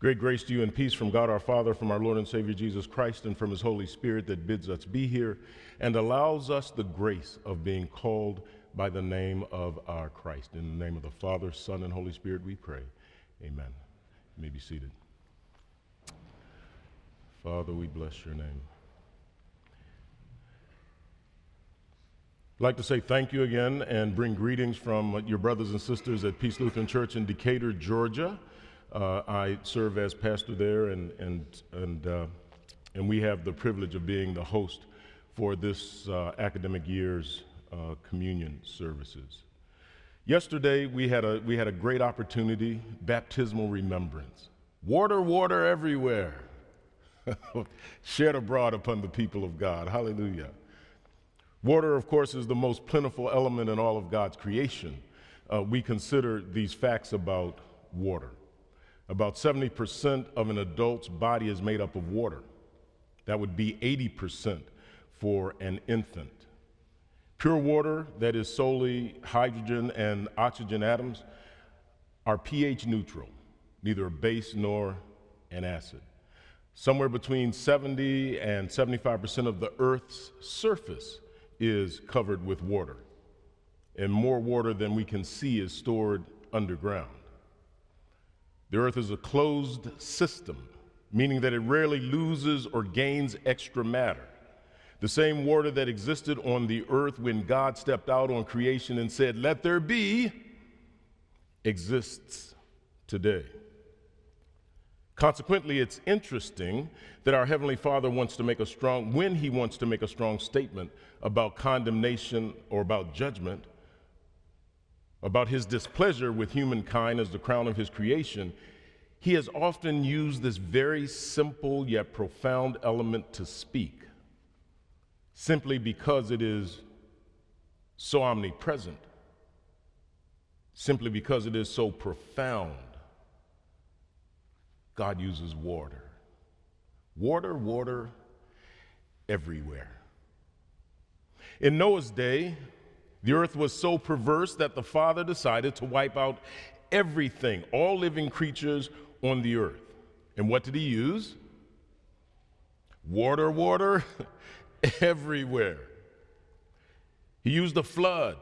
Great grace to you and peace from God our Father, from our Lord and Savior Jesus Christ, and from his Holy Spirit that bids us be here and allows us the grace of being called by the name of our Christ. In the name of the Father, Son, and Holy Spirit, we pray. Amen. You may be seated. Father, we bless your name. I'd like to say thank you again and bring greetings from your brothers and sisters at Peace Lutheran Church in Decatur, Georgia. Uh, I serve as pastor there, and, and, and, uh, and we have the privilege of being the host for this uh, academic year's uh, communion services. Yesterday, we had, a, we had a great opportunity baptismal remembrance. Water, water everywhere. Shared abroad upon the people of God. Hallelujah. Water, of course, is the most plentiful element in all of God's creation. Uh, we consider these facts about water. About 70% of an adult's body is made up of water. That would be 80% for an infant. Pure water that is solely hydrogen and oxygen atoms are pH neutral, neither a base nor an acid. Somewhere between 70 and 75% of the Earth's surface is covered with water, and more water than we can see is stored underground. The earth is a closed system, meaning that it rarely loses or gains extra matter. The same water that existed on the earth when God stepped out on creation and said, Let there be, exists today. Consequently, it's interesting that our Heavenly Father wants to make a strong, when He wants to make a strong statement about condemnation or about judgment, about his displeasure with humankind as the crown of his creation, he has often used this very simple yet profound element to speak, simply because it is so omnipresent, simply because it is so profound. God uses water. Water, water, everywhere. In Noah's day, the earth was so perverse that the Father decided to wipe out everything, all living creatures on the earth. And what did he use? Water, water, everywhere. He used a flood.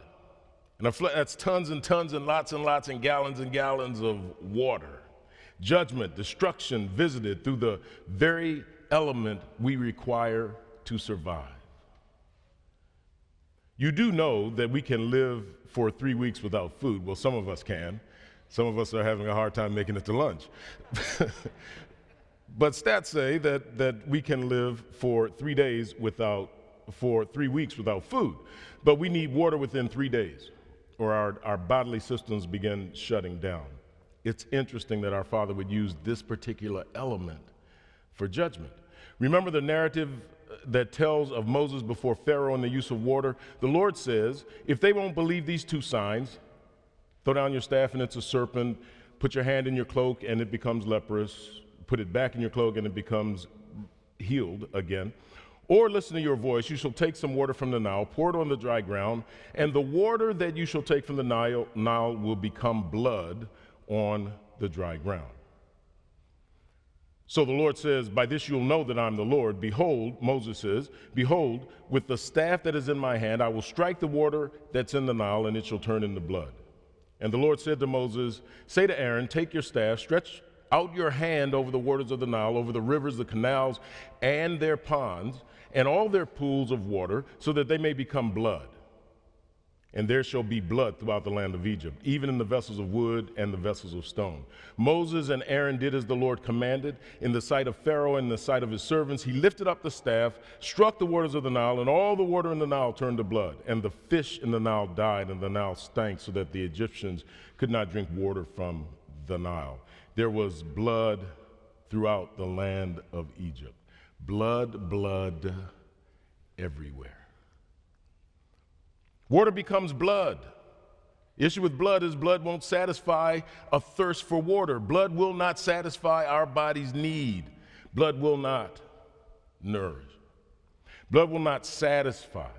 And a flood, that's tons and tons and lots and lots and gallons and gallons of water. Judgment, destruction visited through the very element we require to survive. You do know that we can live for three weeks without food. Well, some of us can. Some of us are having a hard time making it to lunch. but stats say that, that we can live for three days without, for three weeks without food. But we need water within three days, or our, our bodily systems begin shutting down. It's interesting that our Father would use this particular element for judgment. Remember the narrative that tells of Moses before Pharaoh and the use of water, the Lord says, if they won't believe these two signs, throw down your staff and it's a serpent, put your hand in your cloak and it becomes leprous, put it back in your cloak and it becomes healed again. Or listen to your voice, you shall take some water from the Nile, pour it on the dry ground, and the water that you shall take from the Nile, Nile will become blood on the dry ground. So the Lord says, By this you'll know that I'm the Lord. Behold, Moses says, Behold, with the staff that is in my hand, I will strike the water that's in the Nile, and it shall turn into blood. And the Lord said to Moses, Say to Aaron, Take your staff, stretch out your hand over the waters of the Nile, over the rivers, the canals, and their ponds, and all their pools of water, so that they may become blood and there shall be blood throughout the land of Egypt, even in the vessels of wood and the vessels of stone. Moses and Aaron did as the Lord commanded. In the sight of Pharaoh and in the sight of his servants, he lifted up the staff, struck the waters of the Nile, and all the water in the Nile turned to blood. And the fish in the Nile died, and the Nile stank, so that the Egyptians could not drink water from the Nile. There was blood throughout the land of Egypt. Blood, blood everywhere. Water becomes blood. Issue with blood is blood won't satisfy a thirst for water. Blood will not satisfy our body's need. Blood will not nourish. Blood will not satisfy.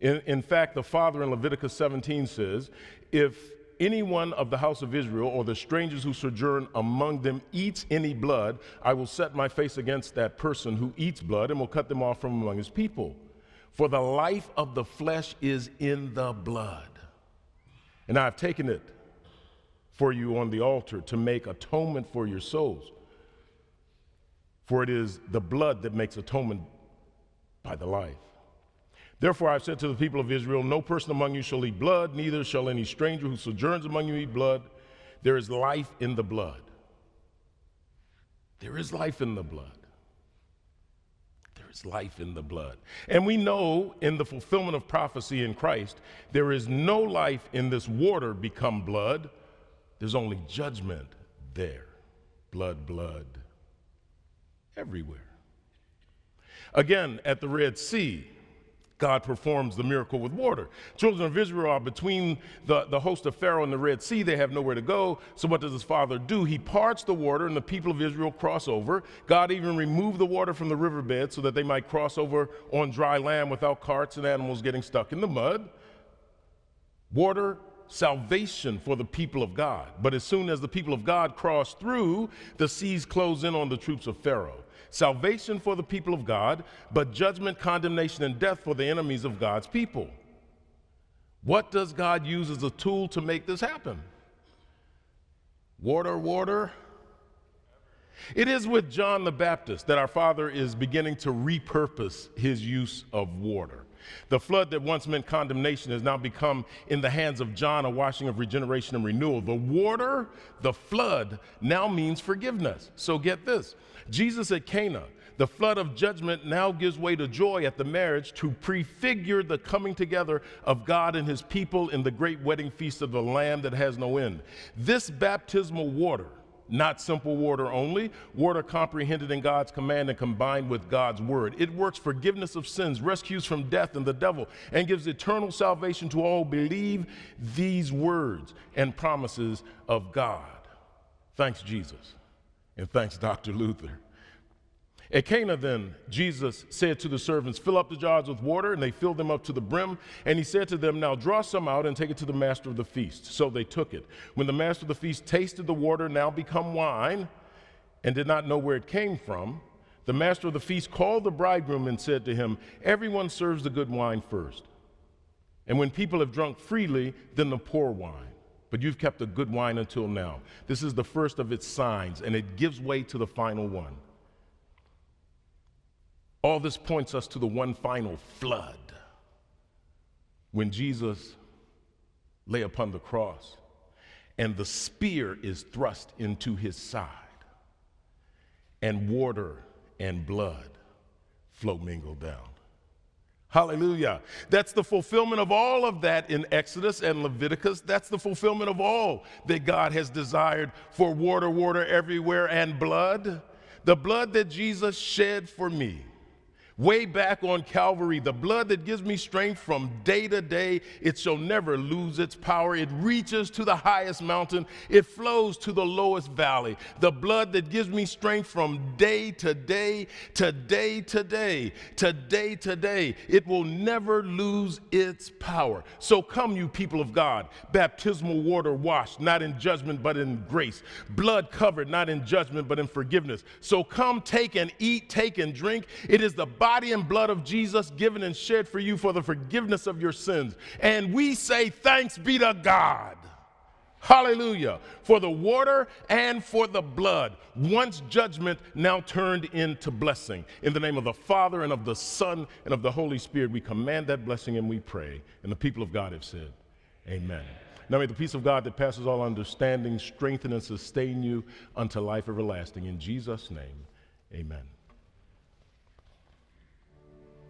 In, in fact, the Father in Leviticus 17 says, if any one of the house of Israel or the strangers who sojourn among them eats any blood, I will set my face against that person who eats blood and will cut them off from among his people. For the life of the flesh is in the blood. And I have taken it for you on the altar to make atonement for your souls. For it is the blood that makes atonement by the life. Therefore, I've said to the people of Israel, No person among you shall eat blood, neither shall any stranger who sojourns among you eat blood. There is life in the blood. There is life in the blood. There is life in the blood. And we know in the fulfillment of prophecy in Christ, there is no life in this water become blood. There's only judgment there. Blood, blood, everywhere. Again, at the Red Sea, God performs the miracle with water. Children of Israel are between the, the host of Pharaoh and the Red Sea. They have nowhere to go. So, what does his father do? He parts the water, and the people of Israel cross over. God even removed the water from the riverbed so that they might cross over on dry land without carts and animals getting stuck in the mud. Water, salvation for the people of God. But as soon as the people of God cross through, the seas close in on the troops of Pharaoh salvation for the people of God, but judgment, condemnation, and death for the enemies of God's people. What does God use as a tool to make this happen? Water, water. It is with John the Baptist that our Father is beginning to repurpose his use of water. The flood that once meant condemnation has now become, in the hands of John, a washing of regeneration and renewal. The water, the flood, now means forgiveness. So get this Jesus at Cana, the flood of judgment now gives way to joy at the marriage to prefigure the coming together of God and his people in the great wedding feast of the Lamb that has no end. This baptismal water, not simple water only, water comprehended in God's command and combined with God's word. It works forgiveness of sins, rescues from death and the devil, and gives eternal salvation to all believe these words and promises of God. Thanks, Jesus. And thanks, Dr. Luther. At Cana, then, Jesus said to the servants, Fill up the jars with water, and they filled them up to the brim. And he said to them, Now draw some out and take it to the master of the feast. So they took it. When the master of the feast tasted the water, now become wine, and did not know where it came from, the master of the feast called the bridegroom and said to him, Everyone serves the good wine first. And when people have drunk freely, then the poor wine but you've kept the good wine until now. This is the first of its signs, and it gives way to the final one. All this points us to the one final flood when Jesus lay upon the cross and the spear is thrust into his side, and water and blood flow mingled down. Hallelujah. That's the fulfillment of all of that in Exodus and Leviticus. That's the fulfillment of all that God has desired for water, water everywhere, and blood. The blood that Jesus shed for me way back on Calvary, the blood that gives me strength from day to day, it shall never lose its power. It reaches to the highest mountain, it flows to the lowest valley. The blood that gives me strength from day to day, to day to day, to day to day, it will never lose its power. So come, you people of God, baptismal water washed, not in judgment, but in grace, blood covered, not in judgment, but in forgiveness. So come, take and eat, take and drink. It is the body and blood of Jesus given and shed for you for the forgiveness of your sins. And we say, Thanks be to God. Hallelujah. For the water and for the blood. Once judgment, now turned into blessing. In the name of the Father and of the Son and of the Holy Spirit, we command that blessing and we pray. And the people of God have said, Amen. Now may the peace of God that passes all understanding strengthen and sustain you unto life everlasting. In Jesus' name, amen.